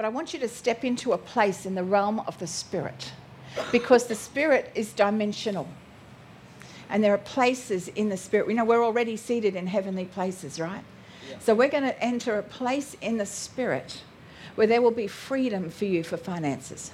but I want you to step into a place in the realm of the spirit because the spirit is dimensional. And there are places in the spirit. We know we're already seated in heavenly places, right? Yeah. So we're going to enter a place in the spirit where there will be freedom for you for finances.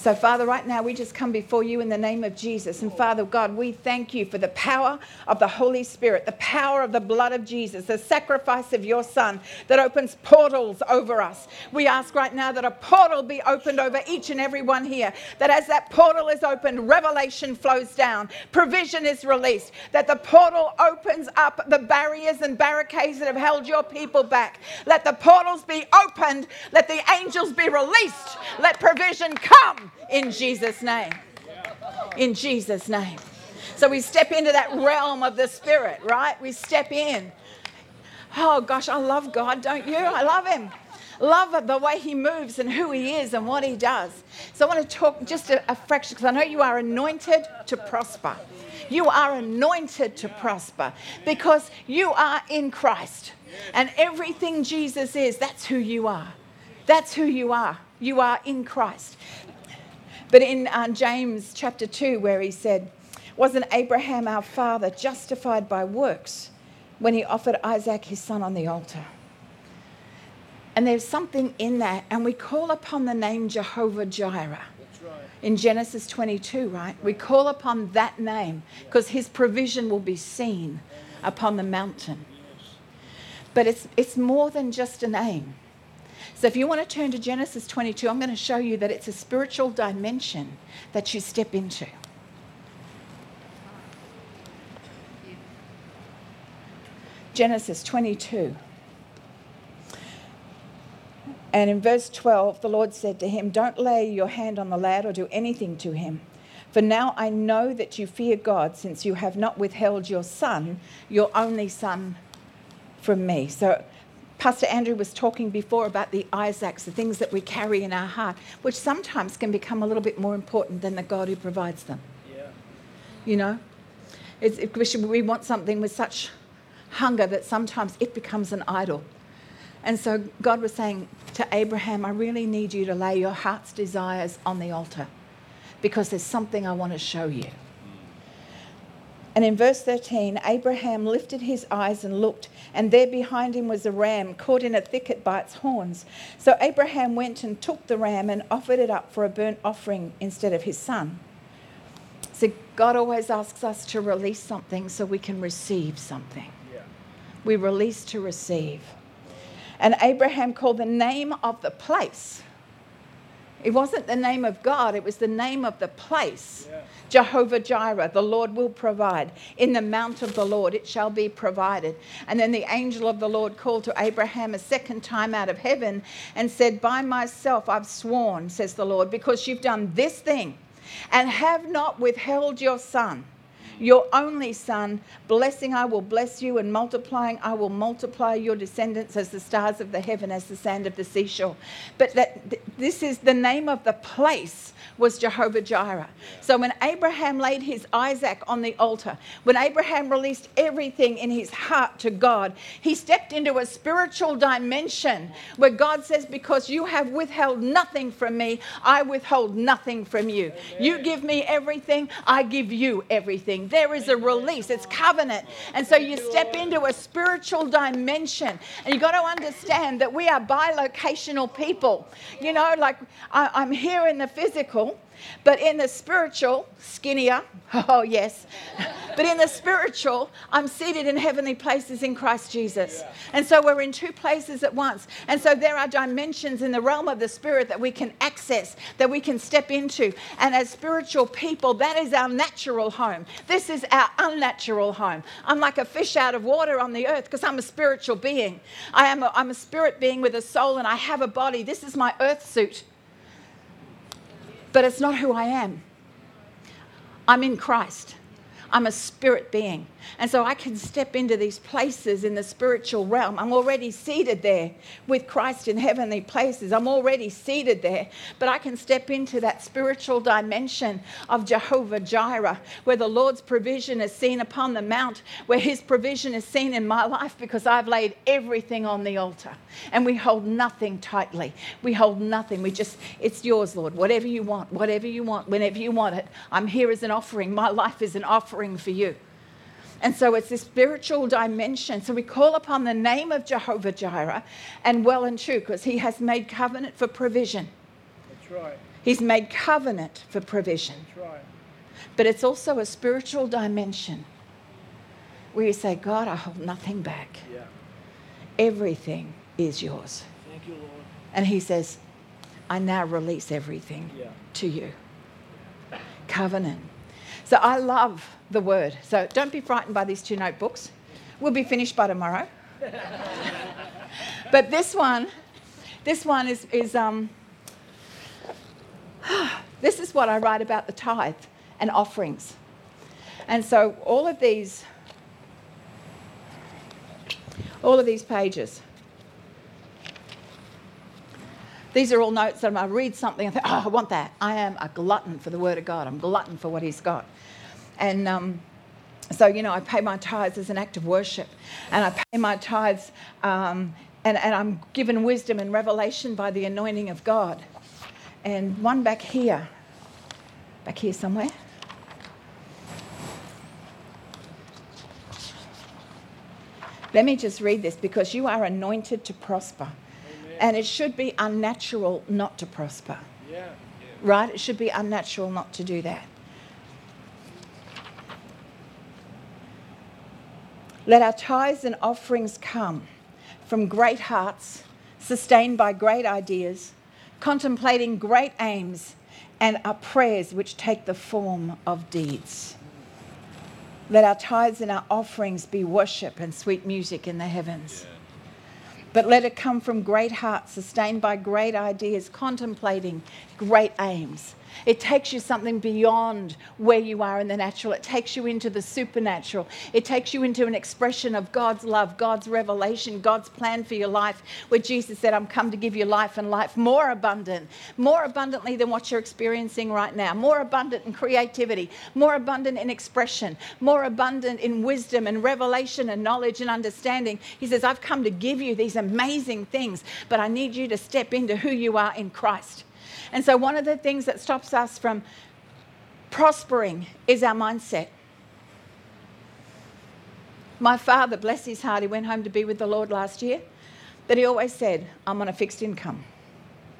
So, Father, right now we just come before you in the name of Jesus. And Father God, we thank you for the power of the Holy Spirit, the power of the blood of Jesus, the sacrifice of your Son that opens portals over us. We ask right now that a portal be opened over each and every one here, that as that portal is opened, revelation flows down, provision is released, that the portal opens up the barriers and barricades that have held your people back. Let the portals be opened, let the angels be released, let provision come in Jesus' name. In Jesus' name. So we step into that realm of the Spirit, right? We step in. Oh gosh, I love God, don't you? I love Him. Love the way He moves and who He is and what He does. So I want to talk just a, a fraction because I know you are anointed to prosper. You are anointed to prosper because you are in Christ. And everything Jesus is, that's who you are. That's who you are. You are in Christ. But in uh, James chapter 2, where he said, Wasn't Abraham our father justified by works when he offered Isaac his son on the altar? And there's something in that, and we call upon the name Jehovah Jireh. In Genesis 22, right? We call upon that name because his provision will be seen upon the mountain. But it's, it's more than just a name. So if you want to turn to Genesis 22, I'm going to show you that it's a spiritual dimension that you step into. Genesis 22. And in verse 12, the Lord said to him, Don't lay your hand on the lad or do anything to him. For now I know that you fear God, since you have not withheld your son, your only son, from me. So Pastor Andrew was talking before about the Isaacs, the things that we carry in our heart, which sometimes can become a little bit more important than the God who provides them. Yeah. You know? It's, we want something with such hunger that sometimes it becomes an idol. And so God was saying to Abraham, I really need you to lay your heart's desires on the altar because there's something I want to show you. And in verse 13, Abraham lifted his eyes and looked, and there behind him was a ram caught in a thicket by its horns. So Abraham went and took the ram and offered it up for a burnt offering instead of his son. So God always asks us to release something so we can receive something. Yeah. We release to receive. And Abraham called the name of the place it wasn't the name of God, it was the name of the place. Yeah. Jehovah Jireh, the Lord will provide. In the mount of the Lord it shall be provided. And then the angel of the Lord called to Abraham a second time out of heaven and said, By myself I've sworn, says the Lord, because you've done this thing and have not withheld your son your only son. Blessing, I will bless you, and multiplying, I will multiply your descendants as the stars of the heaven, as the sand of the seashore. But that this is the name of the place was Jehovah Jireh. So when Abraham laid his Isaac on the altar, when Abraham released everything in his heart to God, he stepped into a spiritual dimension where God says, Because you have withheld nothing from me, I withhold nothing from you. You give me everything, I give you everything. There is a release, it's covenant. And so you step into a spiritual dimension. And you've got to understand that we are bilocational people. You know, like I, I'm here in the physical but in the spiritual, skinnier, oh yes. but in the spiritual, I'm seated in heavenly places in Christ Jesus. And so we're in two places at once. And so there are dimensions in the realm of the spirit that we can access, that we can step into. And as spiritual people, that is our natural home. This is our unnatural home. I'm like a fish out of water on the earth because I'm a spiritual being. I am a, I'm a spirit being with a soul and I have a body. This is my earth suit but it's not who I am. I'm in Christ. I'm a spirit being. And so I can step into these places in the spiritual realm. I'm already seated there with Christ in heavenly places. I'm already seated there. But I can step into that spiritual dimension of Jehovah Jireh, where the Lord's provision is seen upon the mount, where his provision is seen in my life because I've laid everything on the altar. And we hold nothing tightly. We hold nothing. We just, it's yours, Lord. Whatever you want, whatever you want, whenever you want it. I'm here as an offering. My life is an offering for you. And so it's this spiritual dimension. So we call upon the name of Jehovah Jireh and well and true because he has made covenant for provision. That's right. He's made covenant for provision. That's right. But it's also a spiritual dimension where you say, God, I hold nothing back. Yeah. Everything is yours. Thank you, Lord. And he says, I now release everything Yeah. to you. Covenant. So I love the word. So don't be frightened by these two notebooks. We'll be finished by tomorrow. but this one, this one is, is um, this is what I write about the tithe and offerings. And so all of these, all of these pages, these are all notes that I read something and think, oh, I want that. I am a glutton for the Word of God. I'm glutton for what He's got. And um, so, you know, I pay my tithes as an act of worship. And I pay my tithes um, and, and I'm given wisdom and revelation by the anointing of God. And one back here, back here somewhere. Let me just read this because you are anointed to prosper. And it should be unnatural not to prosper, Yeah. right? It should be unnatural not to do that. Let our tithes and offerings come from great hearts, sustained by great ideas, contemplating great aims, and our prayers which take the form of deeds. Let our tithes and our offerings be worship and sweet music in the heavens. But let it come from great hearts, sustained by great ideas, contemplating great aims. It takes you something beyond where you are in the natural. It takes you into the supernatural. It takes you into an expression of God's love, God's revelation, God's plan for your life, where Jesus said, I'm come to give you life and life more abundant, more abundantly than what you're experiencing right now, more abundant in creativity, more abundant in expression, more abundant in wisdom and revelation and knowledge and understanding. He says, I've come to give you these amazing things, but I need you to step into who you are in Christ. And so, one of the things that stops us from prospering is our mindset. My father, bless his heart, he went home to be with the Lord last year, but he always said, I'm on a fixed income.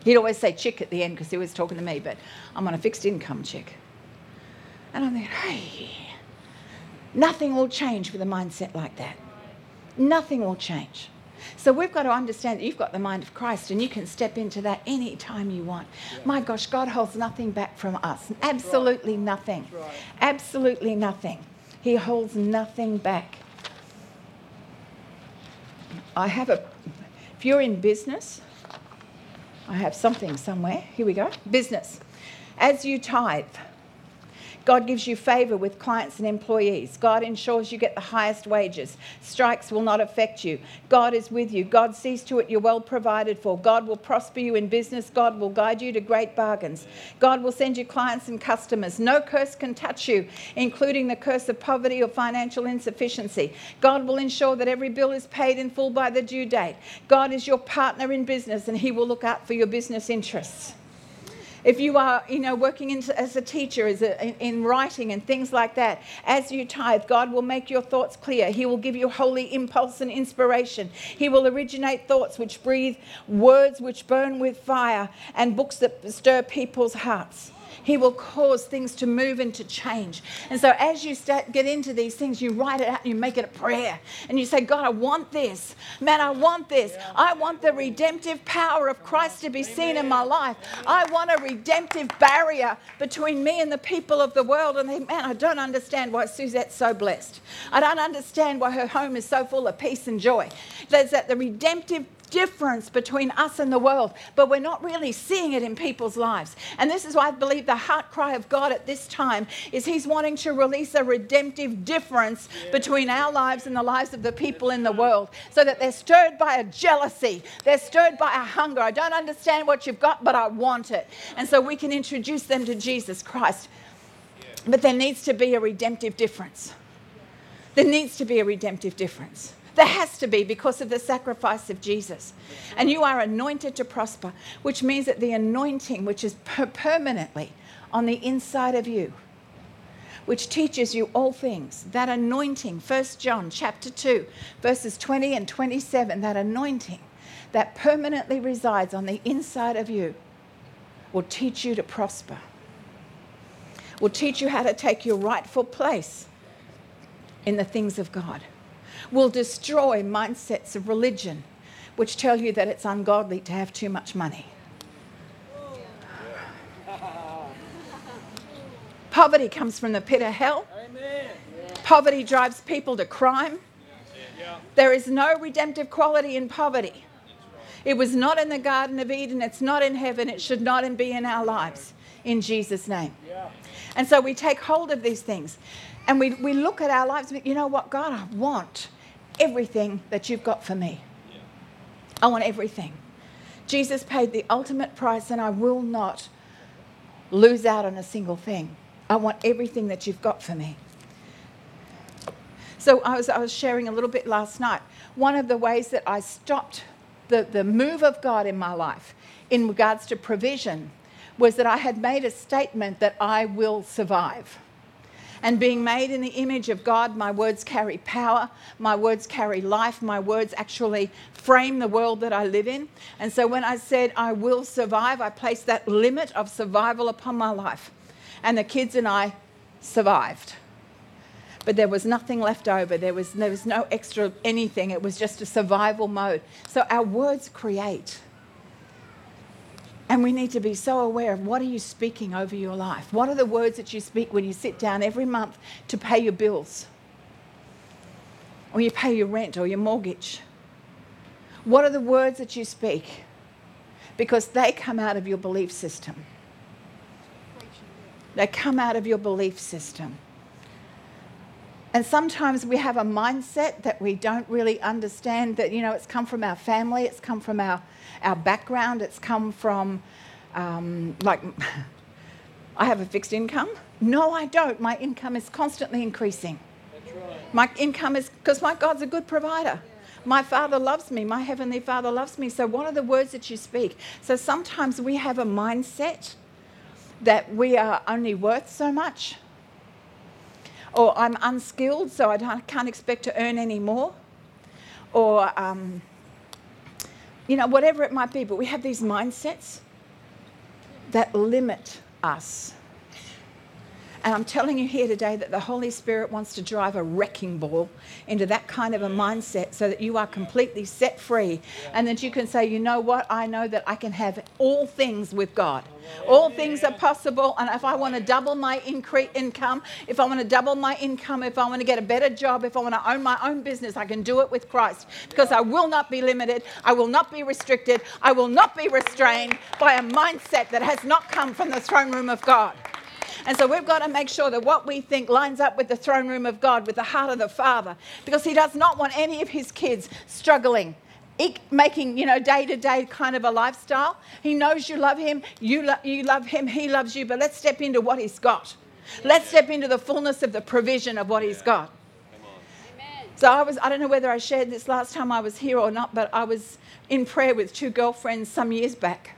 He'd always say chick at the end because he was talking to me, but I'm on a fixed income chick. And I'm thinking, hey, nothing will change with a mindset like that. Nothing will change. So we've got to understand that you've got the mind of Christ and you can step into that any time you want. My gosh, God holds nothing back from us. Absolutely nothing. Right. Absolutely nothing. He holds nothing back. I have a, if you're in business, I have something somewhere. Here we go. Business. As you tithe, God gives you favor with clients and employees. God ensures you get the highest wages. Strikes will not affect you. God is with you. God sees to it you're well provided for. God will prosper you in business. God will guide you to great bargains. God will send you clients and customers. No curse can touch you, including the curse of poverty or financial insufficiency. God will ensure that every bill is paid in full by the due date. God is your partner in business and He will look out for your business interests. If you are, you know, working in, as a teacher, as a, in, in writing and things like that, as you tithe, God will make your thoughts clear. He will give you holy impulse and inspiration. He will originate thoughts which breathe, words which burn with fire, and books that stir people's hearts. He will cause things to move and to change. And so, as you start get into these things, you write it out and you make it a prayer, and you say, "God, I want this. Man, I want this. I want the redemptive power of Christ to be seen in my life. I want a redemptive barrier between me and the people of the world." And they, man, I don't understand why Suzette's so blessed. I don't understand why her home is so full of peace and joy. There's that the redemptive difference between us and the world, but we're not really seeing it in people's lives. And this is why I believe the heart cry of God at this time is He's wanting to release a redemptive difference between our lives and the lives of the people in the world so that they're stirred by a jealousy, they're stirred by a hunger. I don't understand what you've got, but I want it. And so we can introduce them to Jesus Christ. But there needs to be a redemptive difference. There needs to be a redemptive difference. There has to be because of the sacrifice of Jesus. And you are anointed to prosper, which means that the anointing, which is per- permanently on the inside of you, which teaches you all things, that anointing, 1 John chapter 2, verses 20 and 27, that anointing that permanently resides on the inside of you will teach you to prosper, will teach you how to take your rightful place in the things of God will destroy mindsets of religion which tell you that it's ungodly to have too much money. Poverty comes from the pit of hell. Poverty drives people to crime. There is no redemptive quality in poverty. It was not in the Garden of Eden, it's not in heaven, it should not be in our lives. In Jesus' name. And so we take hold of these things and we, we look at our lives, you know what, God, I want everything that you've got for me. Yeah. I want everything. Jesus paid the ultimate price, and I will not lose out on a single thing. I want everything that you've got for me. So I was, I was sharing a little bit last night. One of the ways that I stopped the, the move of God in my life in regards to provision was that I had made a statement that I will survive. And being made in the image of God, my words carry power, my words carry life, my words actually frame the world that I live in. And so when I said I will survive, I placed that limit of survival upon my life. And the kids and I survived. But there was nothing left over. There was, there was no extra anything. It was just a survival mode. So our words create. And we need to be so aware of what are you speaking over your life? What are the words that you speak when you sit down every month to pay your bills? Or you pay your rent or your mortgage? What are the words that you speak? Because they come out of your belief system. They come out of your belief system. And sometimes we have a mindset that we don't really understand that, you know, it's come from our family, it's come from our, our background, it's come from, um, like, I have a fixed income. No, I don't. My income is constantly increasing. Right. My income is, because my God's a good provider. My Father loves me. My Heavenly Father loves me. So, what are the words that you speak? So, sometimes we have a mindset that we are only worth so much or I'm unskilled, so I can't expect to earn any more, or um, you know, whatever it might be. But we have these mindsets that limit us and I'm telling you here today that the Holy Spirit wants to drive a wrecking ball into that kind of a mindset so that you are completely set free and that you can say, you know what? I know that I can have all things with God. All things are possible. And if I want to double my incre- income, if I want to double my income, if I want to get a better job, if I want to own my own business, I can do it with Christ because I will not be limited. I will not be restricted. I will not be restrained by a mindset that has not come from the throne room of God. And so we've got to make sure that what we think lines up with the throne room of God, with the heart of the Father, because He does not want any of His kids struggling making you know day to day kind of a lifestyle he knows you love him you, lo- you love him he loves you but let's step into what he's got let's step into the fullness of the provision of what he's got so i was i don't know whether i shared this last time i was here or not but i was in prayer with two girlfriends some years back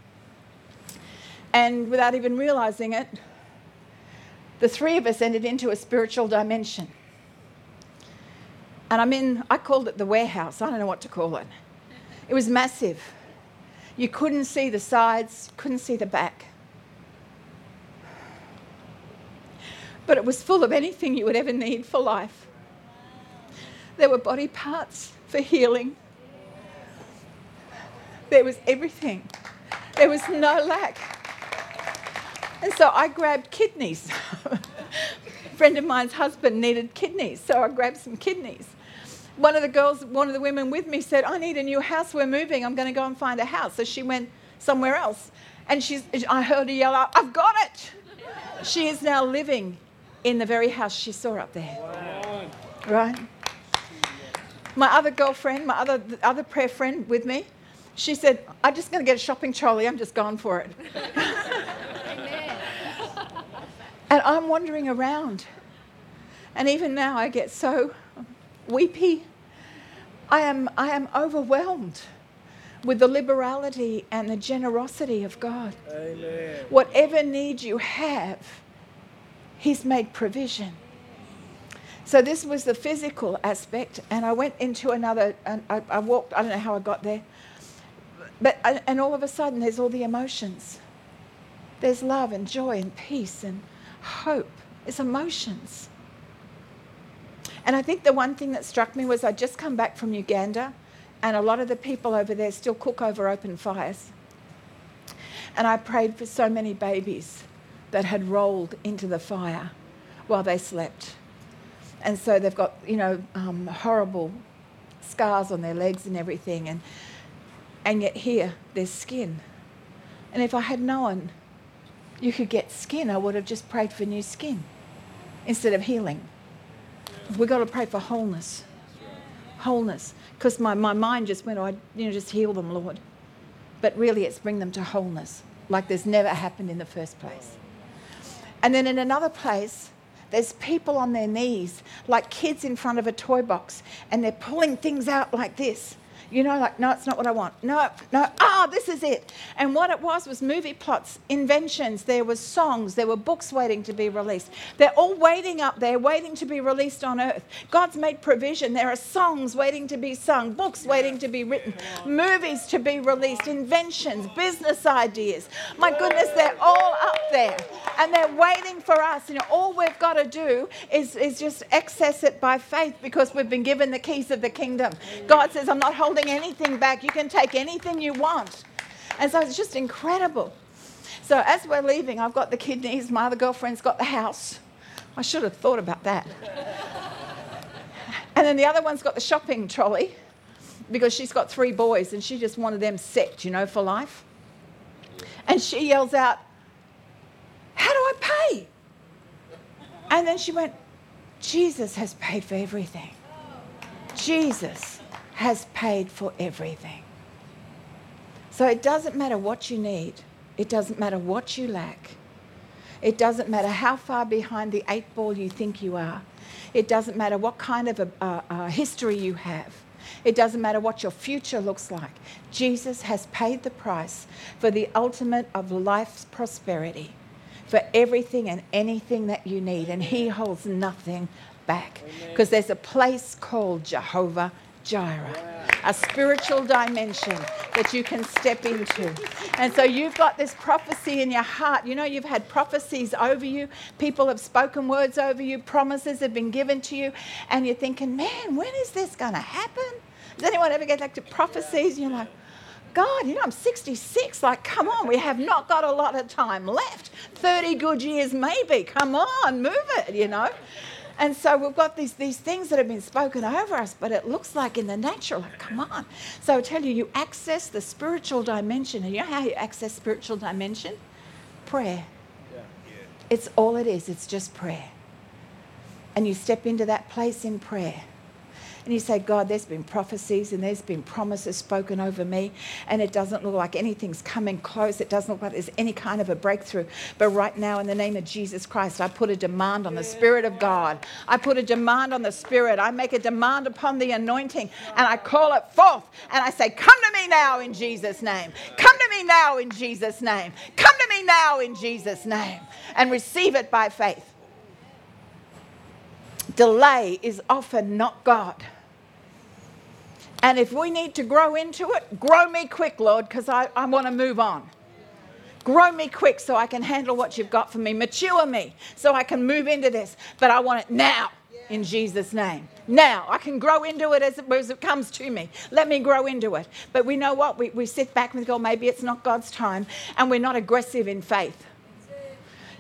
and without even realizing it the three of us entered into a spiritual dimension. And I'm in, I called it the warehouse. I don't know what to call it. It was massive. You couldn't see the sides, couldn't see the back. But it was full of anything you would ever need for life. There were body parts for healing. There was everything. There was no lack. And so I grabbed kidneys. a friend of mine's husband needed kidneys, so I grabbed some kidneys. One of the girls, one of the women with me said, I need a new house. We're moving. I'm going to go and find a house. So she went somewhere else. And she's, I heard her yell out, I've got it. She is now living in the very house she saw up there. Right? My other girlfriend, my other, other prayer friend with me, she said, I'm just going to get a shopping trolley. I'm just going for it. and I'm wandering around. And even now, I get so weepy. I am, I am overwhelmed with the liberality and the generosity of God. Amen. Whatever need you have, He's made provision. So this was the physical aspect, and I went into another. And I, I walked. I don't know how I got there, but and all of a sudden, there's all the emotions. There's love and joy and peace and hope. It's emotions. And I think the one thing that struck me was I'd just come back from Uganda, and a lot of the people over there still cook over open fires. And I prayed for so many babies that had rolled into the fire while they slept. And so they've got, you know, um, horrible scars on their legs and everything. And, and yet here, there's skin. And if I had known you could get skin, I would have just prayed for new skin instead of healing. We've got to pray for wholeness. Wholeness. Because my, my mind just went, oh, I, you know, just heal them, Lord. But really, it's bring them to wholeness, like there's never happened in the first place. And then in another place, there's people on their knees, like kids in front of a toy box, and they're pulling things out like this you know, like, no, it's not what I want. No, no, ah, oh, this is it. And what it was was movie plots, inventions, there was songs, there were books waiting to be released. They're all waiting up there, waiting to be released on earth. God's made provision. There are songs waiting to be sung, books waiting to be written, movies to be released, inventions, business ideas. My goodness, they're all up there. And they're waiting for us. You know, all we've got to do is, is just access it by faith because we've been given the keys of the kingdom. God says, I'm not holding holding anything back. You can take anything you want. And so it's just incredible. So as we're leaving, I've got the kidneys, my other girlfriend's got the house. I should have thought about that. and then the other one's got the shopping trolley because she's got three boys and she just wanted them set, you know, for life. And she yells out, How do I pay? And then she went, Jesus has paid for everything. Jesus has paid for everything. So it doesn't matter what you need, it doesn't matter what you lack, it doesn't matter how far behind the eight ball you think you are, it doesn't matter what kind of a, a, a history you have. It doesn't matter what your future looks like. Jesus has paid the price for the ultimate of life's prosperity, for everything and anything that you need. And He holds nothing back because there's a place called Jehovah Jireh, a spiritual dimension that you can step into. And so you've got this prophecy in your heart. You know, you've had prophecies over you, people have spoken words over you, promises have been given to you, and you're thinking, man, when is this going to happen? Does anyone ever get like to prophecies? You're like, God, you know, I'm 66. Like, come on, we have not got a lot of time left. 30 good years, maybe. Come on, move it, you know. And so we've got these, these things that have been spoken over us, but it looks like in the natural, like, come on. So I tell you, you access the spiritual dimension. And you know how you access spiritual dimension? Prayer. Yeah. It's all it is, it's just prayer. And you step into that place in prayer and you say, God, there's been prophecies and there's been promises spoken over me, and it doesn't look like anything's coming close. It doesn't look like there's any kind of a breakthrough. But right now, in the name of Jesus Christ, I put a demand on the Spirit of God. I put a demand on the Spirit. I make a demand upon the anointing, and I call it forth. And I say, Come to me now in Jesus' name. Come to me now in Jesus' name. Come to me now in Jesus' name. And receive it by faith delay is often not God. And if we need to grow into it, grow me quick, Lord, because I, I want to move on. Grow me quick so I can handle what you've got for me. Mature me so I can move into this. But I want it now in Jesus' name. Now, I can grow into it as it, as it comes to me. Let me grow into it. But we know what? We, we sit back and go, maybe it's not God's time, and we're not aggressive in faith.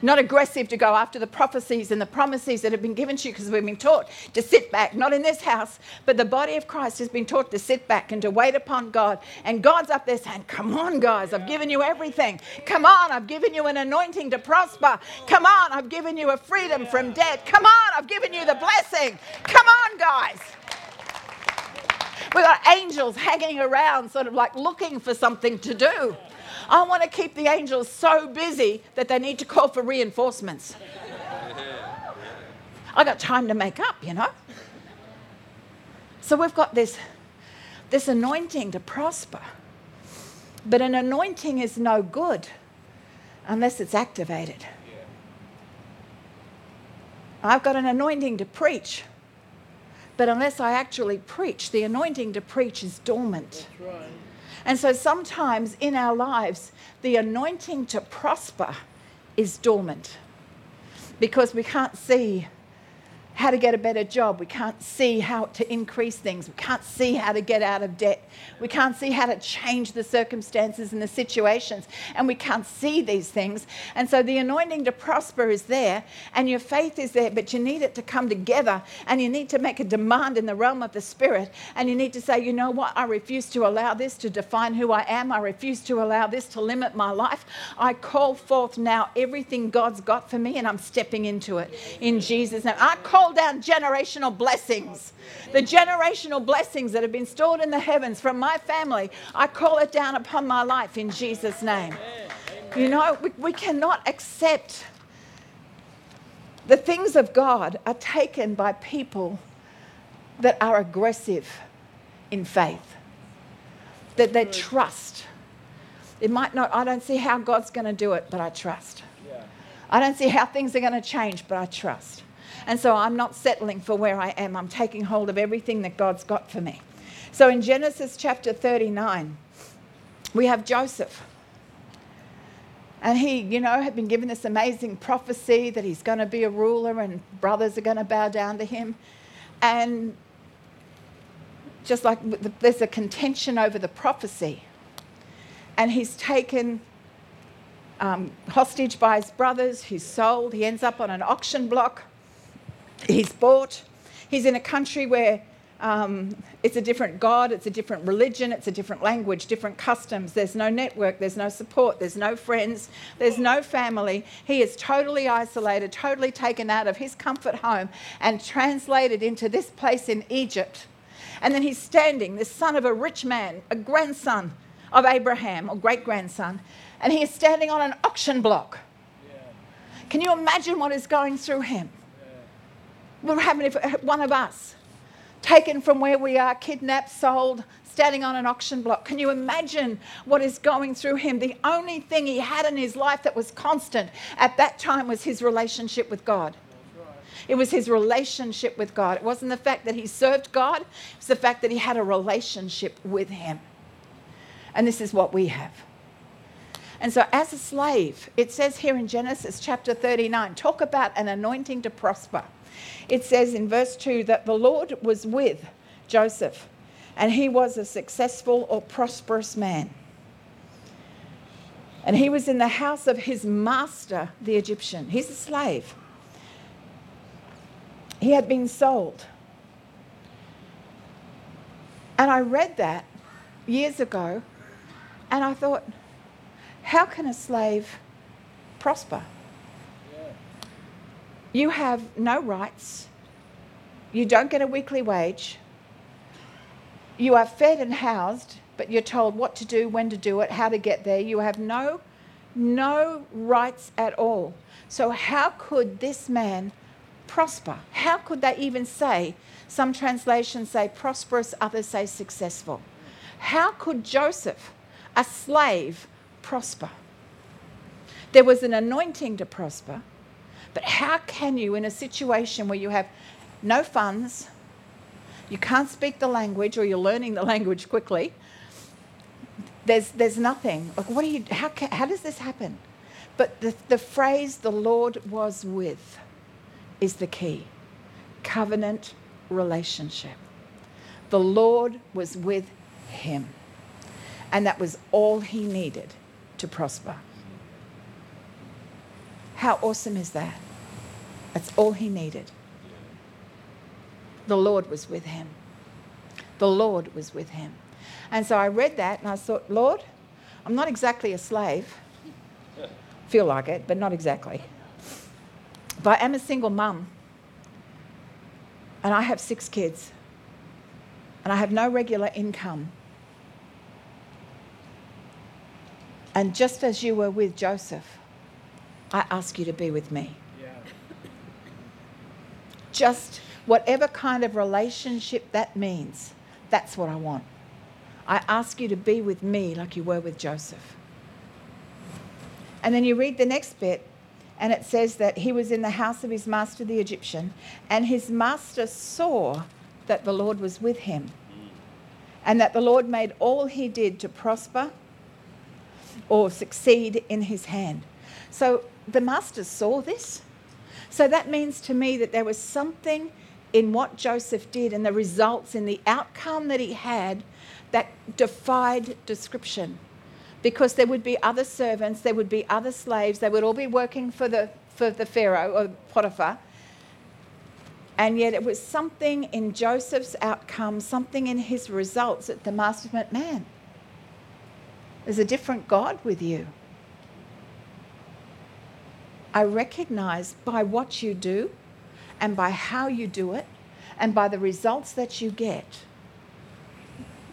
Not aggressive to go after the prophecies and the promises that have been given to you because we've been taught to sit back, not in this house, but the body of Christ has been taught to sit back and to wait upon God. And God's up there saying, Come on, guys, I've given you everything. Come on, I've given you an anointing to prosper. Come on, I've given you a freedom from debt. Come on, I've given you the blessing. Come on, guys. We've got angels hanging around, sort of like looking for something to do. I want to keep the angels so busy that they need to call for reinforcements. I got time to make up, you know. So we've got this, this anointing to prosper. But an anointing is no good unless it's activated. I've got an anointing to preach, but unless I actually preach, the anointing to preach is dormant. Right. And so sometimes in our lives, the anointing to prosper is dormant because we can't see how to get a better job. We can't see how to increase things. We can't see how to get out of debt. We can't see how to change the circumstances and the situations. And we can't see these things. And so the anointing to prosper is there and your faith is there, but you need it to come together and you need to make a demand in the realm of the spirit. And you need to say, you know what? I refuse to allow this to define who I am. I refuse to allow this to limit my life. I call forth now everything God's got for me and I'm stepping into it in Jesus' name. I call call down generational blessings. The generational blessings that have been stored in the heavens from my family, I call it down upon my life in Jesus' name. You know, we, we cannot accept the things of God are taken by people that are aggressive in faith, that they trust. It might not, I don't see how God's going to do it, but I trust. I don't see how things are going to change, but I trust. And so I'm not settling for where I am. I'm taking hold of everything that God's got for me. So in Genesis chapter 39, we have Joseph. And he, you know, had been given this amazing prophecy that he's going to be a ruler and brothers are going to bow down to him. And just like there's a contention over the prophecy. And he's taken um, hostage by his brothers, he's sold, he ends up on an auction block he's bought. He's in a country where um, it's a different God, it's a different religion, it's a different language, different customs. There's no network, there's no support, there's no friends, there's no family. He is totally isolated, totally taken out of his comfort home and translated into this place in Egypt. And then he's standing, the son of a rich man, a grandson of Abraham, or great grandson, and he is standing on an auction block. Yeah. Can you imagine what is going through him? What happened if one of us, taken from where we are, kidnapped, sold, standing on an auction block? Can you imagine what is going through him? The only thing he had in his life that was constant at that time was his relationship with God. It was his relationship with God. It wasn't the fact that he served God, it was the fact that he had a relationship with him. And this is what we have. And so, as a slave, it says here in Genesis chapter 39 talk about an anointing to prosper. It says in verse 2 that the Lord was with Joseph and he was a successful or prosperous man. And he was in the house of his master, the Egyptian. He's a slave. He had been sold. And I read that years ago and I thought, how can a slave prosper? You have no rights. You don't get a weekly wage. You are fed and housed, but you're told what to do, when to do it, how to get there. You have no, no rights at all. So, how could this man prosper? How could they even say, some translations say prosperous, others say successful? How could Joseph, a slave, prosper? There was an anointing to prosper, but how can you, in a situation where you have no funds, you can't speak the language or you're learning the language quickly, there's, there's nothing. Like, what do you, how, can, how does this happen? But the, the phrase the Lord was with is the key covenant relationship. The Lord was with him. And that was all he needed to prosper. How awesome is that? That's all he needed. The Lord was with him. The Lord was with him. And so I read that and I thought, Lord, I'm not exactly a slave. Feel like it, but not exactly. But I am a single mum. And I have six kids. And I have no regular income. And just as you were with Joseph, I ask you to be with me. Yeah. Just whatever kind of relationship that means, that's what I want. I ask you to be with me like you were with Joseph. And then you read the next bit, and it says that he was in the house of his master, the Egyptian, and his master saw that the Lord was with him, and that the Lord made all he did to prosper or succeed in his hand. So the master saw this. So that means to me that there was something in what Joseph did and the results in the outcome that he had that defied description. Because there would be other servants, there would be other slaves, they would all be working for the, for the Pharaoh or Potiphar. And yet it was something in Joseph's outcome, something in his results that the master went, man, there's a different God with you. I recognize by what you do and by how you do it and by the results that you get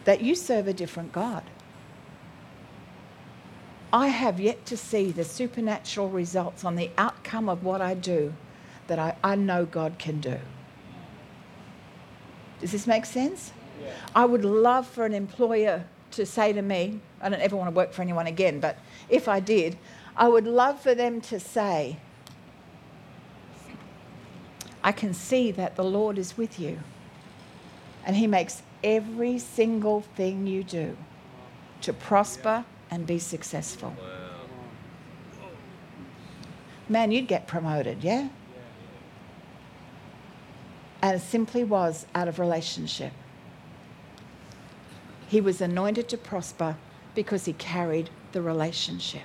that you serve a different God. I have yet to see the supernatural results on the outcome of what I do that I, I know God can do. Does this make sense? Yeah. I would love for an employer to say to me, I don't ever want to work for anyone again, but if I did, I would love for them to say, I can see that the Lord is with you. And He makes every single thing you do to prosper and be successful. Man, you'd get promoted, yeah? And it simply was out of relationship. He was anointed to prosper because he carried the relationship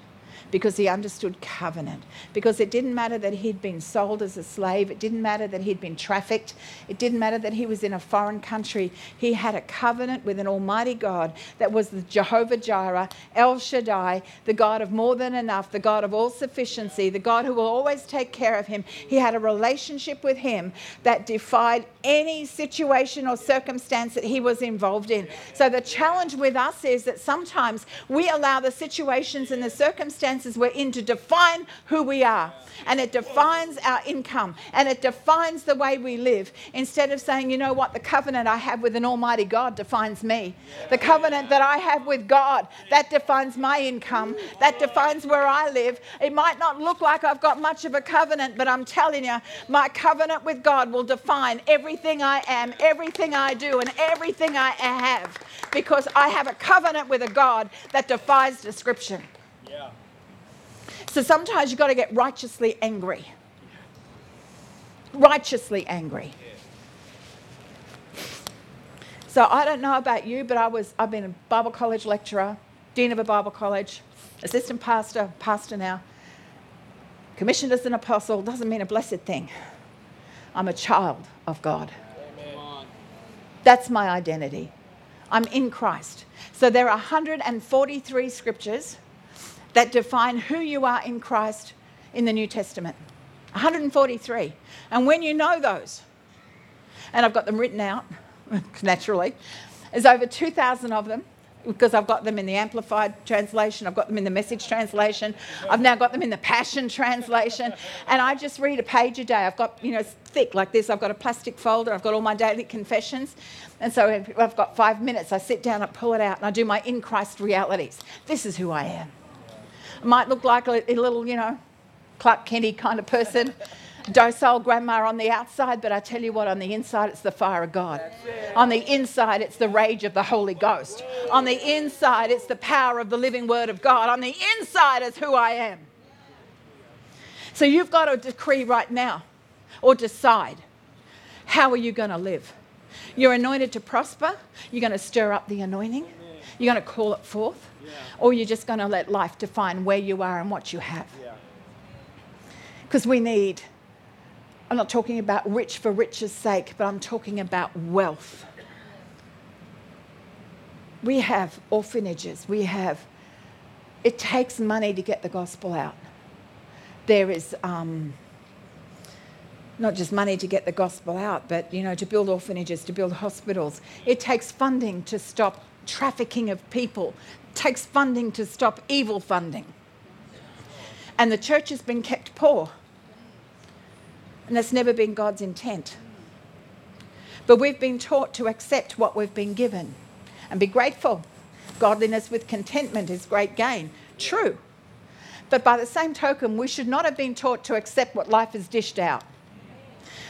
because he understood covenant. Because it didn't matter that he'd been sold as a slave, it didn't matter that he'd been trafficked, it didn't matter that he was in a foreign country. He had a covenant with an Almighty God that was the Jehovah Jireh, El Shaddai, the God of more than enough, the God of all sufficiency, the God who will always take care of him. He had a relationship with him that defied any situation or circumstance that he was involved in. So the challenge with us is that sometimes we allow the situations and the circumstances we're in to define who we are. And it defines our income and it defines the way we live. Instead of saying, you know what, the covenant I have with an Almighty God defines me. The covenant that I have with God, that defines my income, that defines where I live. It might not look like I've got much of a covenant, but I'm telling you, my covenant with God will define everything I am, everything I do, and everything I have because I have a covenant with a God that defies description. Yeah. So sometimes you've got to get righteously angry. Righteously angry. So I don't know about you, but I was I've been a Bible college lecturer, dean of a Bible college, assistant pastor, pastor now. Commissioned as an apostle doesn't mean a blessed thing. I'm a child of God. Amen. That's my identity. I'm in Christ. So there are 143 scriptures that define who you are in Christ in the New Testament. 143. And when you know those, and I've got them written out naturally, there's over 2,000 of them because I've got them in the Amplified translation, I've got them in the Message translation, I've now got them in the Passion translation, and I just read a page a day. I've got, you know, thick like this, I've got a plastic folder, I've got all my daily confessions, and so I've got five minutes. I sit down, I pull it out, and I do my in Christ realities. This is who I am might look like a, a little, you know, Clark Kenny kind of person. docile grandma on the outside, but I tell you what, on the inside, it's the fire of God. On the inside, it's the rage of the Holy Ghost. On the inside, it's the power of the living word of God. On the inside is who I am. So you've got to decree right now or decide how are you going to live? You're anointed to prosper. You're going to stir up the anointing. You're going to call it forth. Yeah. Or you're just going to let life define where you are and what you have. Yeah. Because we need, I'm not talking about rich for riches' sake, but I'm talking about wealth. We have orphanages, we have, it takes money to get the gospel out. There is, um, not just money to get the gospel out, but you know, to build orphanages, to build hospitals. It takes funding to stop trafficking of people. Takes funding to stop evil funding. And the church has been kept poor. And that's never been God's intent. But we've been taught to accept what we've been given and be grateful. Godliness with contentment is great gain. True. But by the same token, we should not have been taught to accept what life has dished out.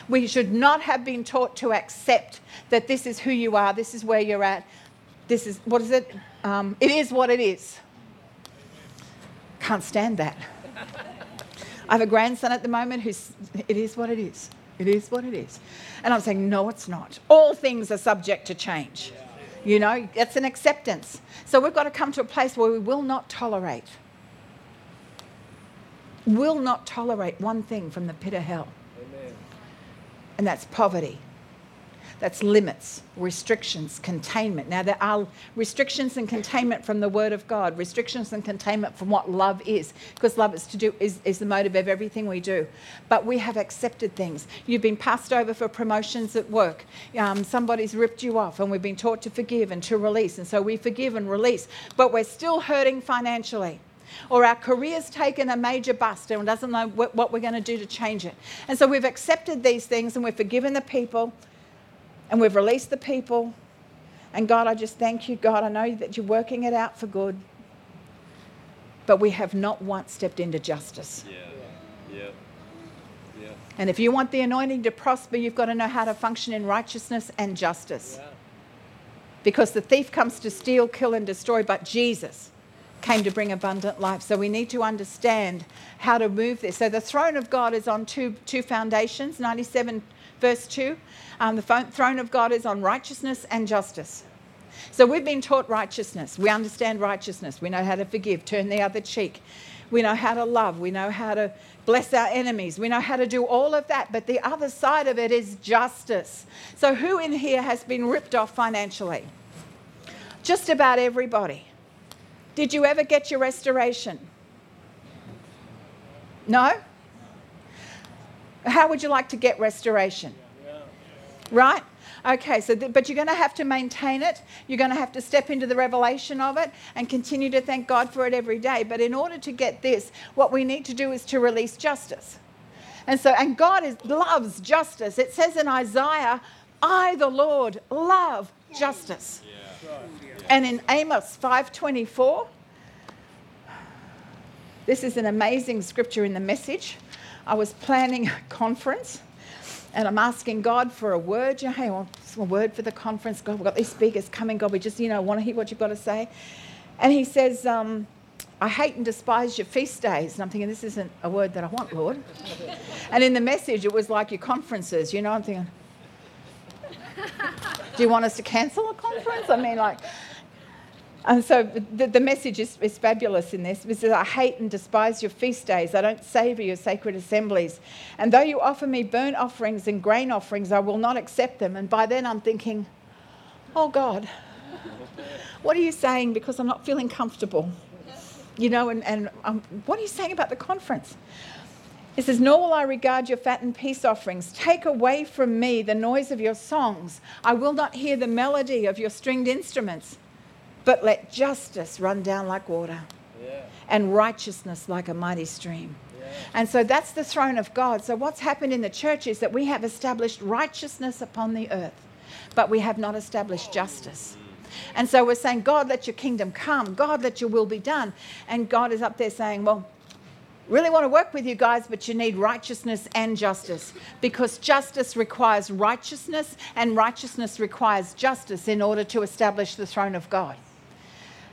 We should not have been taught to accept that this is who you are, this is where you're at, this is, what is it? Um, it is what it is. Can't stand that. I have a grandson at the moment who's, it is what it is. It is what it is. And I'm saying, no, it's not. All things are subject to change. You know, it's an acceptance. So we've got to come to a place where we will not tolerate, will not tolerate one thing from the pit of hell Amen. and that's poverty. That's limits, restrictions, containment. Now, there are restrictions and containment from the Word of God, restrictions and containment from what love is, because love is to do is, is the motive of everything we do. But we have accepted things. You've been passed over for promotions at work. Um, somebody's ripped you off, and we've been taught to forgive and to release, and so we forgive and release. But we're still hurting financially or our career's taken a major bust and doesn't know what we're going to do to change it. And so we've accepted these things and we've forgiven the people and we've released the people. And God, I just thank you, God. I know that you're working it out for good. But we have not once stepped into justice. Yeah. Yeah. Yeah. And if you want the anointing to prosper, you've got to know how to function in righteousness and justice. Yeah. Because the thief comes to steal, kill, and destroy, but Jesus came to bring abundant life. So we need to understand how to move this. So the throne of God is on two, two foundations 97 verse 2. Um, the throne of God is on righteousness and justice. So we've been taught righteousness. We understand righteousness. We know how to forgive, turn the other cheek. We know how to love. We know how to bless our enemies. We know how to do all of that. But the other side of it is justice. So who in here has been ripped off financially? Just about everybody. Did you ever get your restoration? No? How would you like to get restoration? Right? Okay, so th- but you're going to have to maintain it. You're going to have to step into the revelation of it and continue to thank God for it every day. But in order to get this, what we need to do is to release justice. And so, and God is, loves justice. It says in Isaiah, I, the Lord, love justice. Yeah. And in Amos 5:24, this is an amazing scripture in the message. I was planning a conference and I'm asking God for a word. You know, hey, want a word for the conference. God, we've got these speakers coming. God, we just, you know, want to hear what you've got to say. And he says, um, I hate and despise your feast days. And I'm thinking, this isn't a word that I want, Lord. and in the message, it was like your conferences. You know, I'm thinking, do you want us to cancel a conference? I mean, like, and so the, the message is, is, fabulous in this. It says, I hate and despise your feast days. I don't savour your sacred assemblies. And though you offer me burnt offerings and grain offerings, I will not accept them. And by then I'm thinking, oh God, what are you saying? Because I'm not feeling comfortable. You know, and, and um, what are you saying about the conference? It says, Nor will I regard your fat and peace offerings. Take away from me the noise of your songs. I will not hear the melody of your stringed instruments. But let justice run down like water yeah. and righteousness like a mighty stream. Yeah. And so that's the throne of God. So, what's happened in the church is that we have established righteousness upon the earth, but we have not established justice. Mm. And so we're saying, God, let your kingdom come. God, let your will be done. And God is up there saying, Well, really want to work with you guys, but you need righteousness and justice because justice requires righteousness and righteousness requires justice in order to establish the throne of God.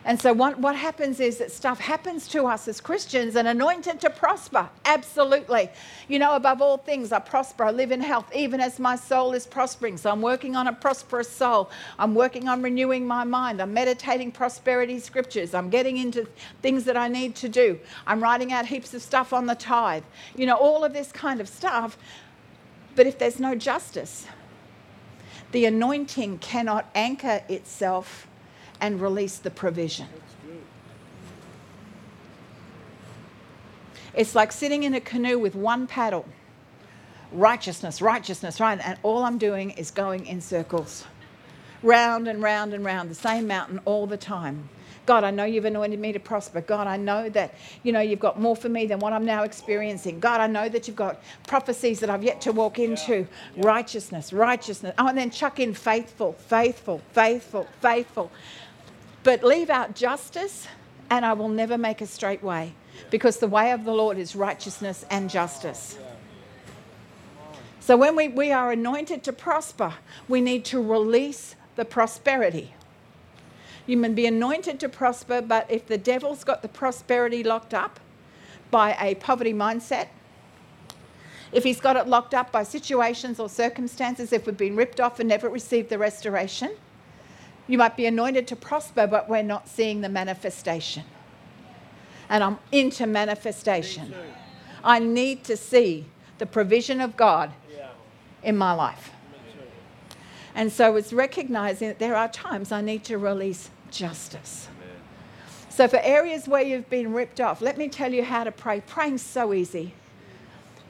And so, what, what happens is that stuff happens to us as Christians and anointed to prosper. Absolutely. You know, above all things, I prosper, I live in health, even as my soul is prospering. So, I'm working on a prosperous soul. I'm working on renewing my mind. I'm meditating prosperity scriptures. I'm getting into things that I need to do. I'm writing out heaps of stuff on the tithe. You know, all of this kind of stuff. But if there's no justice, the anointing cannot anchor itself and release the provision. It's like sitting in a canoe with one paddle. Righteousness, righteousness, right? And all I'm doing is going in circles, round and round and round, the same mountain all the time. God, I know you've anointed me to prosper. God, I know that, you know, you've got more for me than what I'm now experiencing. God, I know that you've got prophecies that I've yet to walk into. Yeah. Righteousness, righteousness. Oh, and then chuck in faithful, faithful, faithful, faithful. But leave out justice, and I will never make a straight way, because the way of the Lord is righteousness and justice. So when we, we are anointed to prosper, we need to release the prosperity. You may be anointed to prosper, but if the devil's got the prosperity locked up by a poverty mindset, if he's got it locked up by situations or circumstances, if we've been ripped off and never received the restoration, you might be anointed to prosper, but we're not seeing the manifestation. And I'm into manifestation. I need to see the provision of God in my life. And so it's recognizing that there are times I need to release justice. So, for areas where you've been ripped off, let me tell you how to pray. Praying's so easy,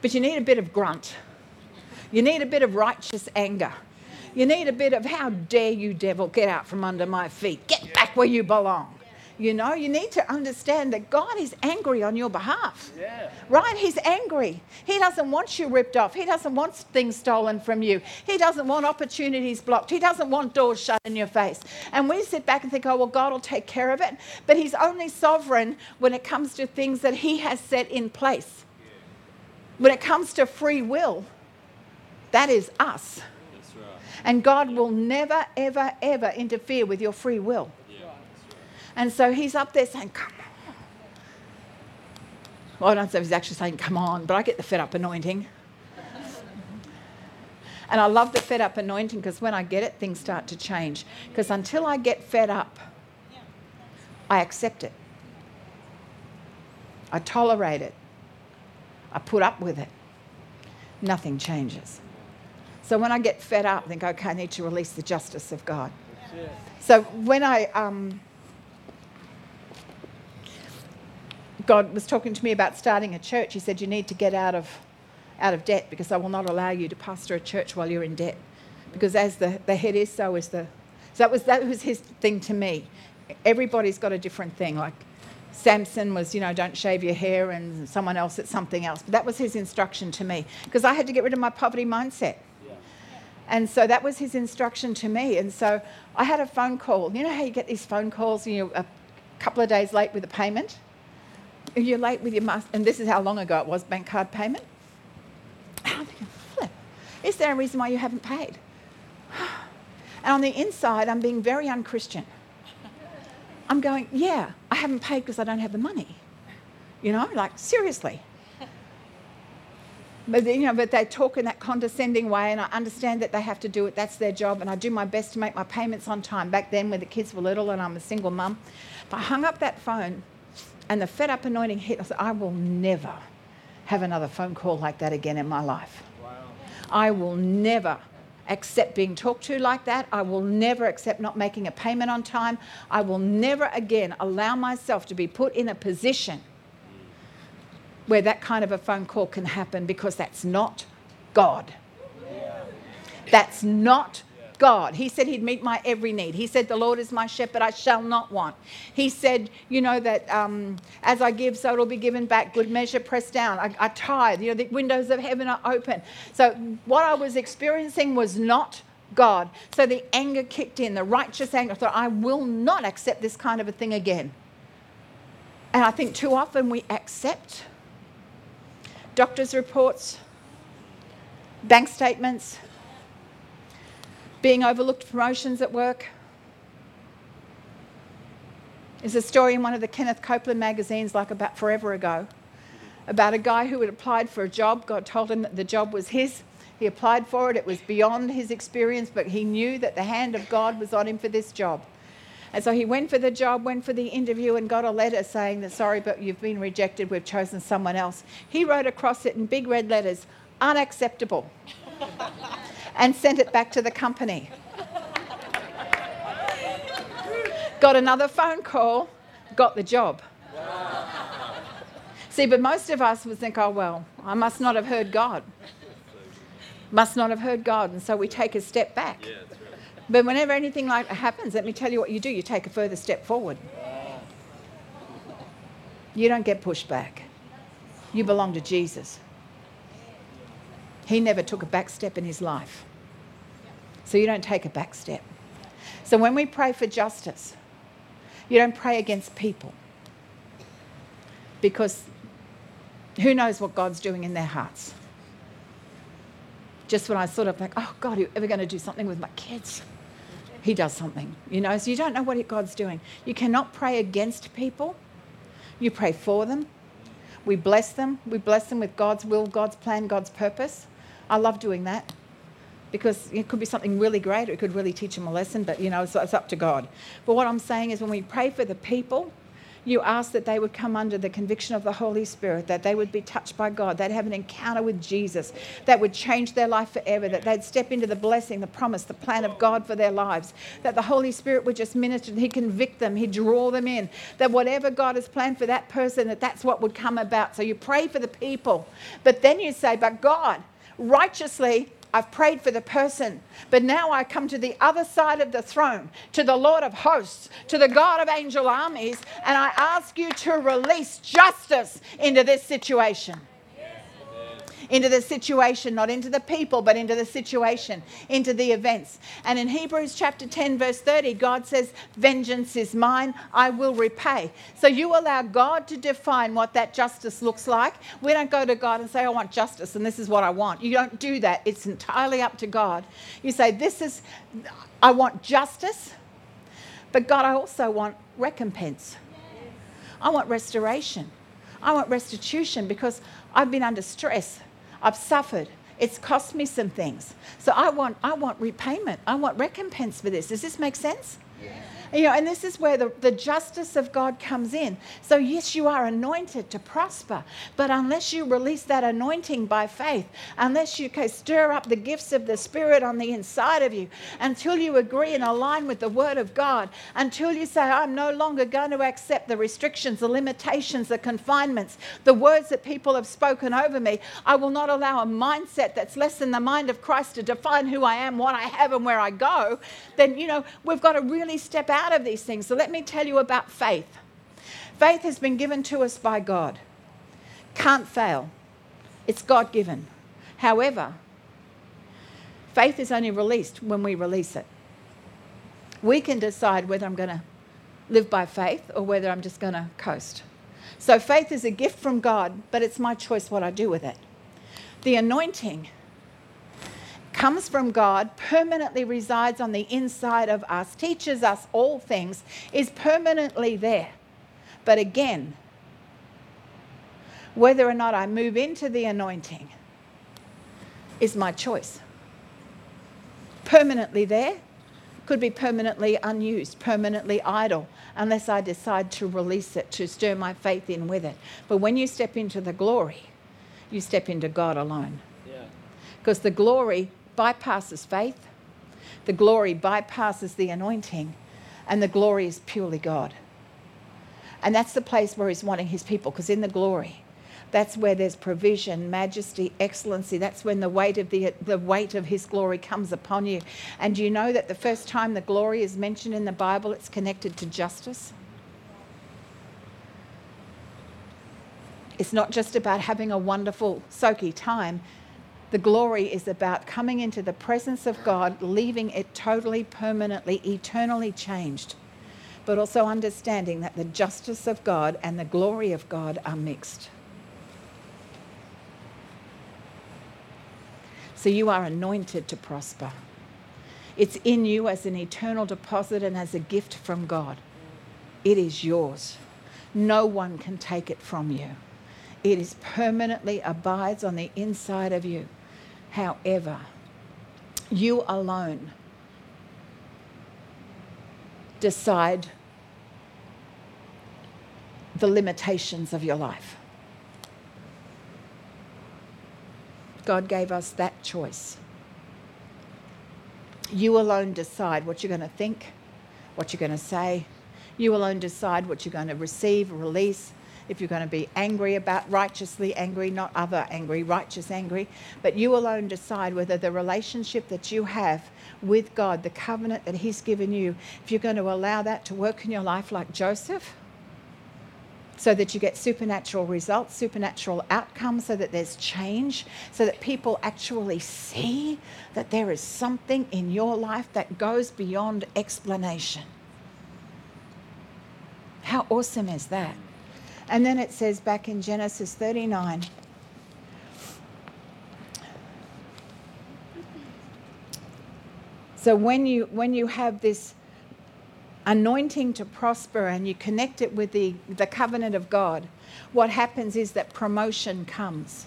but you need a bit of grunt. You need a bit of righteous anger. You need a bit of, how dare you, devil, get out from under my feet. Get back where you belong. You know, you need to understand that God is angry on your behalf. Yeah. Right? He's angry. He doesn't want you ripped off. He doesn't want things stolen from you. He doesn't want opportunities blocked. He doesn't want doors shut in your face. And we sit back and think, oh, well, God will take care of it. But He's only sovereign when it comes to things that He has set in place. When it comes to free will, that is us. And God will never, ever, ever interfere with your free will. And so he's up there saying, Come on. Well, I don't know if he's actually saying, Come on, but I get the fed up anointing. and I love the fed up anointing because when I get it, things start to change. Because until I get fed up, I accept it, I tolerate it, I put up with it. Nothing changes. So when I get fed up, I think, okay, I need to release the justice of God. So when I, um, God was talking to me about starting a church, He said, you need to get out of, out of debt because I will not allow you to pastor a church while you're in debt. Because as the, the head is, so is the. So that was, that was His thing to me. Everybody's got a different thing. Like Samson was, you know, don't shave your hair, and someone else it's something else. But that was his instruction to me because I had to get rid of my poverty mindset. And so that was his instruction to me. And so I had a phone call. You know how you get these phone calls you're a couple of days late with a payment? You're late with your and this is how long ago it was bank card payment. I'm thinking, flip, is there a reason why you haven't paid? And on the inside, I'm being very unchristian. I'm going, yeah, I haven't paid because I don't have the money. You know, like, seriously. But, you know, but they talk in that condescending way, and I understand that they have to do it. That's their job, and I do my best to make my payments on time. Back then, when the kids were little, and I'm a single mum, I hung up that phone, and the fed up anointing hit, I said, I will never have another phone call like that again in my life. Wow. I will never accept being talked to like that. I will never accept not making a payment on time. I will never again allow myself to be put in a position where that kind of a phone call can happen because that's not God. That's not God. He said He'd meet my every need. He said, The Lord is my shepherd, I shall not want. He said, You know, that um, as I give, so it'll be given back. Good measure, pressed down. I, I tithe. You know, the windows of heaven are open. So what I was experiencing was not God. So the anger kicked in, the righteous anger. I thought, I will not accept this kind of a thing again. And I think too often we accept doctor's reports, bank statements, being overlooked promotions at work. There's a story in one of the Kenneth Copeland magazines, like about forever ago, about a guy who had applied for a job. God told him that the job was his. He applied for it, it was beyond his experience, but he knew that the hand of God was on him for this job. And so he went for the job, went for the interview, and got a letter saying that, sorry, but you've been rejected, we've chosen someone else. He wrote across it in big red letters, unacceptable, and sent it back to the company. got another phone call, got the job. See, but most of us would think, oh, well, I must not have heard God. Must not have heard God. And so we take a step back. Yeah. But whenever anything like that happens, let me tell you what you do you take a further step forward. You don't get pushed back. You belong to Jesus. He never took a back step in his life. So you don't take a back step. So when we pray for justice, you don't pray against people. Because who knows what God's doing in their hearts? Just when I sort of like, oh God, are you ever going to do something with my kids? He does something, you know. So you don't know what God's doing. You cannot pray against people. You pray for them. We bless them. We bless them with God's will, God's plan, God's purpose. I love doing that because it could be something really great it could really teach them a lesson, but you know, it's, it's up to God. But what I'm saying is when we pray for the people, you ask that they would come under the conviction of the Holy Spirit, that they would be touched by God, they'd have an encounter with Jesus that would change their life forever, that they'd step into the blessing, the promise, the plan of God for their lives, that the Holy Spirit would just minister, He'd convict them, He'd draw them in, that whatever God has planned for that person, that that's what would come about. So you pray for the people, but then you say, but God, righteously, I've prayed for the person, but now I come to the other side of the throne, to the Lord of hosts, to the God of angel armies, and I ask you to release justice into this situation into the situation, not into the people, but into the situation, into the events. And in Hebrews chapter 10, verse 30, God says, Vengeance is mine, I will repay. So you allow God to define what that justice looks like. We don't go to God and say, I want justice and this is what I want. You don't do that. It's entirely up to God. You say, This is, I want justice, but God, I also want recompense. I want restoration. I want restitution because I've been under stress. I've suffered. It's cost me some things. So I want, I want repayment. I want recompense for this. Does this make sense? You know, and this is where the, the justice of God comes in. So, yes, you are anointed to prosper, but unless you release that anointing by faith, unless you stir up the gifts of the Spirit on the inside of you, until you agree and align with the Word of God, until you say, I'm no longer going to accept the restrictions, the limitations, the confinements, the words that people have spoken over me, I will not allow a mindset that's less than the mind of Christ to define who I am, what I have, and where I go, then, you know, we've got to really step out out of these things. So let me tell you about faith. Faith has been given to us by God, can't fail. It's God given. However, faith is only released when we release it. We can decide whether I'm going to live by faith or whether I'm just going to coast. So faith is a gift from God, but it's my choice what I do with it. The anointing comes from God, permanently resides on the inside of us, teaches us all things, is permanently there. But again, whether or not I move into the anointing is my choice. Permanently there could be permanently unused, permanently idle, unless I decide to release it, to stir my faith in with it. But when you step into the glory, you step into God alone. Because the glory bypasses faith, the glory bypasses the anointing, and the glory is purely God. And that's the place where He's wanting His people, because in the glory, that's where there's provision, majesty, excellency. That's when the weight of the, the weight of his glory comes upon you. And you know that the first time the glory is mentioned in the Bible, it's connected to justice? It's not just about having a wonderful soaky time. The glory is about coming into the presence of God, leaving it totally, permanently, eternally changed, but also understanding that the justice of God and the glory of God are mixed. So you are anointed to prosper. It's in you as an eternal deposit and as a gift from God. it is yours. No one can take it from you. It is permanently abides on the inside of you. However, you alone decide the limitations of your life. God gave us that choice. You alone decide what you're going to think, what you're going to say. You alone decide what you're going to receive, release, if you're going to be angry about righteously angry, not other angry, righteous angry, but you alone decide whether the relationship that you have with God, the covenant that He's given you, if you're going to allow that to work in your life like Joseph, so that you get supernatural results, supernatural outcomes, so that there's change, so that people actually see that there is something in your life that goes beyond explanation. How awesome is that? And then it says back in Genesis 39 So when you when you have this anointing to prosper and you connect it with the, the covenant of God, what happens is that promotion comes.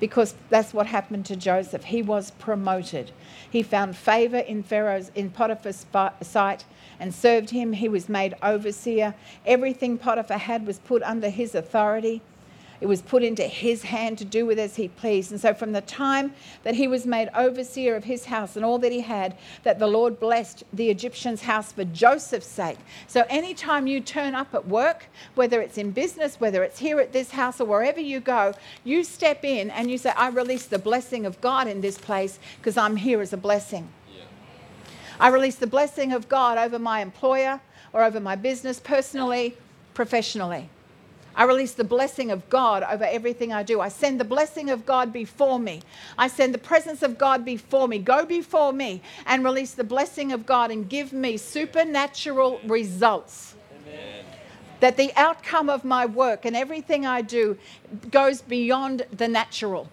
Because that's what happened to Joseph. He was promoted. He found favor in Pharaoh's in Potiphar's sight and served him. He was made overseer. Everything Potiphar had was put under his authority. It was put into his hand to do with as he pleased. And so, from the time that he was made overseer of his house and all that he had, that the Lord blessed the Egyptian's house for Joseph's sake. So, anytime you turn up at work, whether it's in business, whether it's here at this house, or wherever you go, you step in and you say, I release the blessing of God in this place because I'm here as a blessing. I release the blessing of God over my employer or over my business, personally, professionally. I release the blessing of God over everything I do. I send the blessing of God before me. I send the presence of God before me. Go before me and release the blessing of God and give me supernatural results. Amen. That the outcome of my work and everything I do goes beyond the natural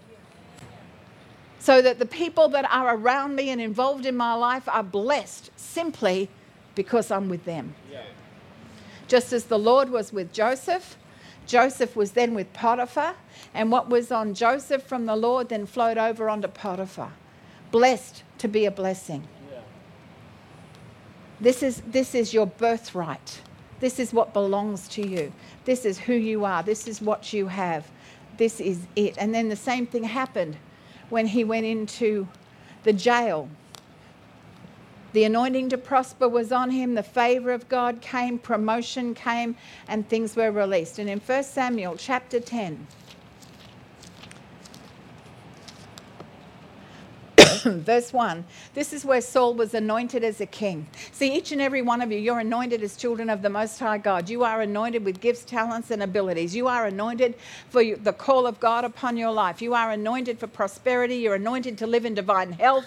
so that the people that are around me and involved in my life are blessed simply because I'm with them. Yeah. Just as the Lord was with Joseph, Joseph was then with Potiphar, and what was on Joseph from the Lord then flowed over onto Potiphar. Blessed to be a blessing. Yeah. This, is, this is your birthright. This is what belongs to you. This is who you are. This is what you have. This is it. And then the same thing happened when he went into the jail. The anointing to prosper was on him, the favor of God came, promotion came, and things were released. And in 1 Samuel chapter 10, verse 1. This is where Saul was anointed as a king. See, each and every one of you, you're anointed as children of the Most High God. You are anointed with gifts, talents, and abilities. You are anointed for the call of God upon your life. You are anointed for prosperity. You're anointed to live in divine health.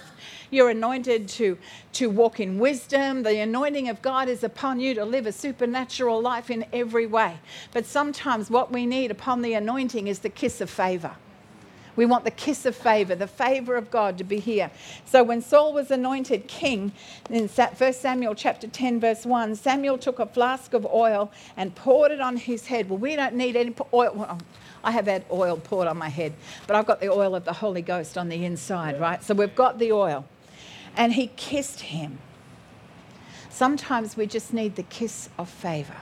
You're anointed to, to walk in wisdom. The anointing of God is upon you to live a supernatural life in every way. But sometimes what we need upon the anointing is the kiss of favor. We want the kiss of favor, the favor of God to be here. So when Saul was anointed king in 1 Samuel chapter 10, verse 1, Samuel took a flask of oil and poured it on his head. Well, we don't need any oil. Well, I have had oil poured on my head, but I've got the oil of the Holy Ghost on the inside, right? So we've got the oil. And he kissed him. Sometimes we just need the kiss of favor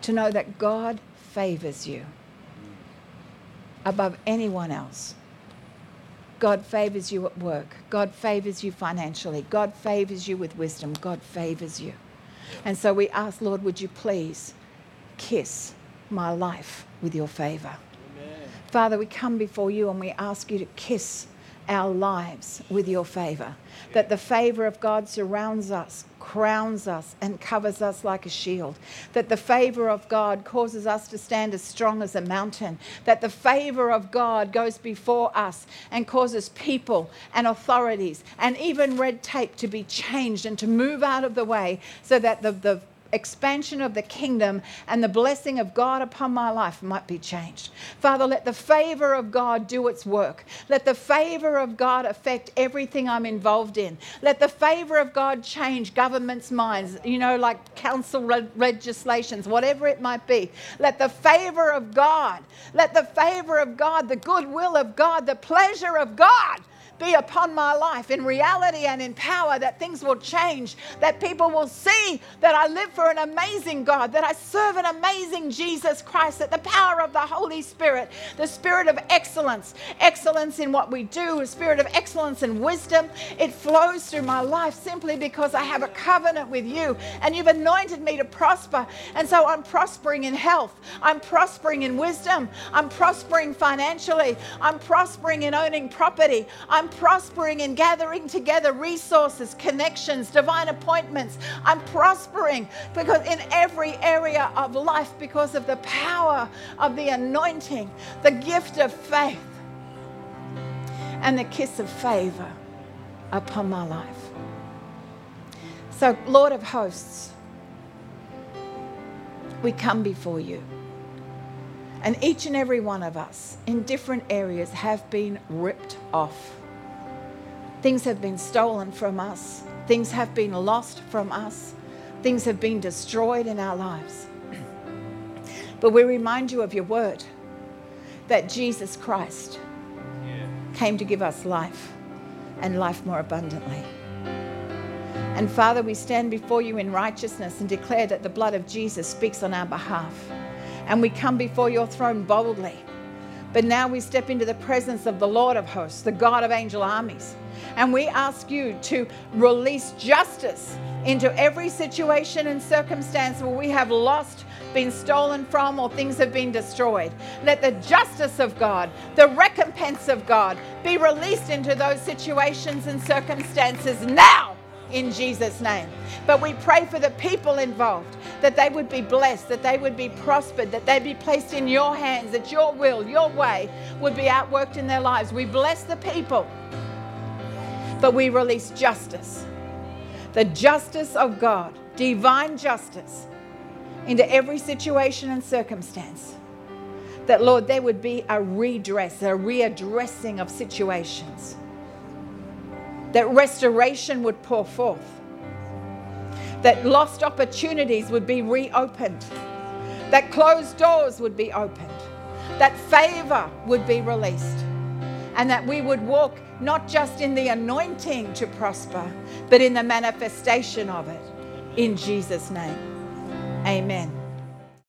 to know that God favors you above anyone else. God favors you at work. God favors you financially. God favors you with wisdom. God favors you. And so we ask, Lord, would you please kiss my life with your favor? Amen. Father, we come before you and we ask you to kiss our lives with your favor. That the favor of God surrounds us, crowns us, and covers us like a shield. That the favor of God causes us to stand as strong as a mountain. That the favor of God goes before us and causes people and authorities and even red tape to be changed and to move out of the way so that the, the expansion of the kingdom and the blessing of God upon my life might be changed. Father, let the favor of God do its work. Let the favor of God affect everything I'm involved in. Let the favor of God change government's minds, you know, like council re- legislations, whatever it might be. Let the favor of God, let the favor of God, the goodwill of God, the pleasure of God be upon my life in reality and in power, that things will change, that people will see that I live for an amazing God, that I serve an amazing Jesus Christ, that the power of the Holy Spirit, the spirit of excellence, excellence in what we do, a spirit of excellence and wisdom, it flows through my life simply because I have a covenant with you and you've anointed me to prosper. And so I'm prospering in health, I'm prospering in wisdom, I'm prospering financially, I'm prospering in owning property, I'm I'm prospering in gathering together resources, connections, divine appointments. I'm prospering because in every area of life because of the power of the anointing, the gift of faith, and the kiss of favor upon my life. So, Lord of hosts, we come before you. And each and every one of us in different areas have been ripped off. Things have been stolen from us, things have been lost from us, things have been destroyed in our lives. but we remind you of your word that Jesus Christ yeah. came to give us life and life more abundantly. And Father, we stand before you in righteousness and declare that the blood of Jesus speaks on our behalf. And we come before your throne boldly. But now we step into the presence of the Lord of hosts, the God of angel armies. And we ask you to release justice into every situation and circumstance where we have lost, been stolen from, or things have been destroyed. Let the justice of God, the recompense of God, be released into those situations and circumstances now in Jesus' name. But we pray for the people involved that they would be blessed, that they would be prospered, that they'd be placed in your hands, that your will, your way would be outworked in their lives. We bless the people but we release justice. The justice of God, divine justice, into every situation and circumstance. That, Lord, there would be a redress, a readdressing of situations. That restoration would pour forth. That lost opportunities would be reopened. That closed doors would be opened. That favor would be released. And that we would walk not just in the anointing to prosper, but in the manifestation of it. In Jesus' name, amen.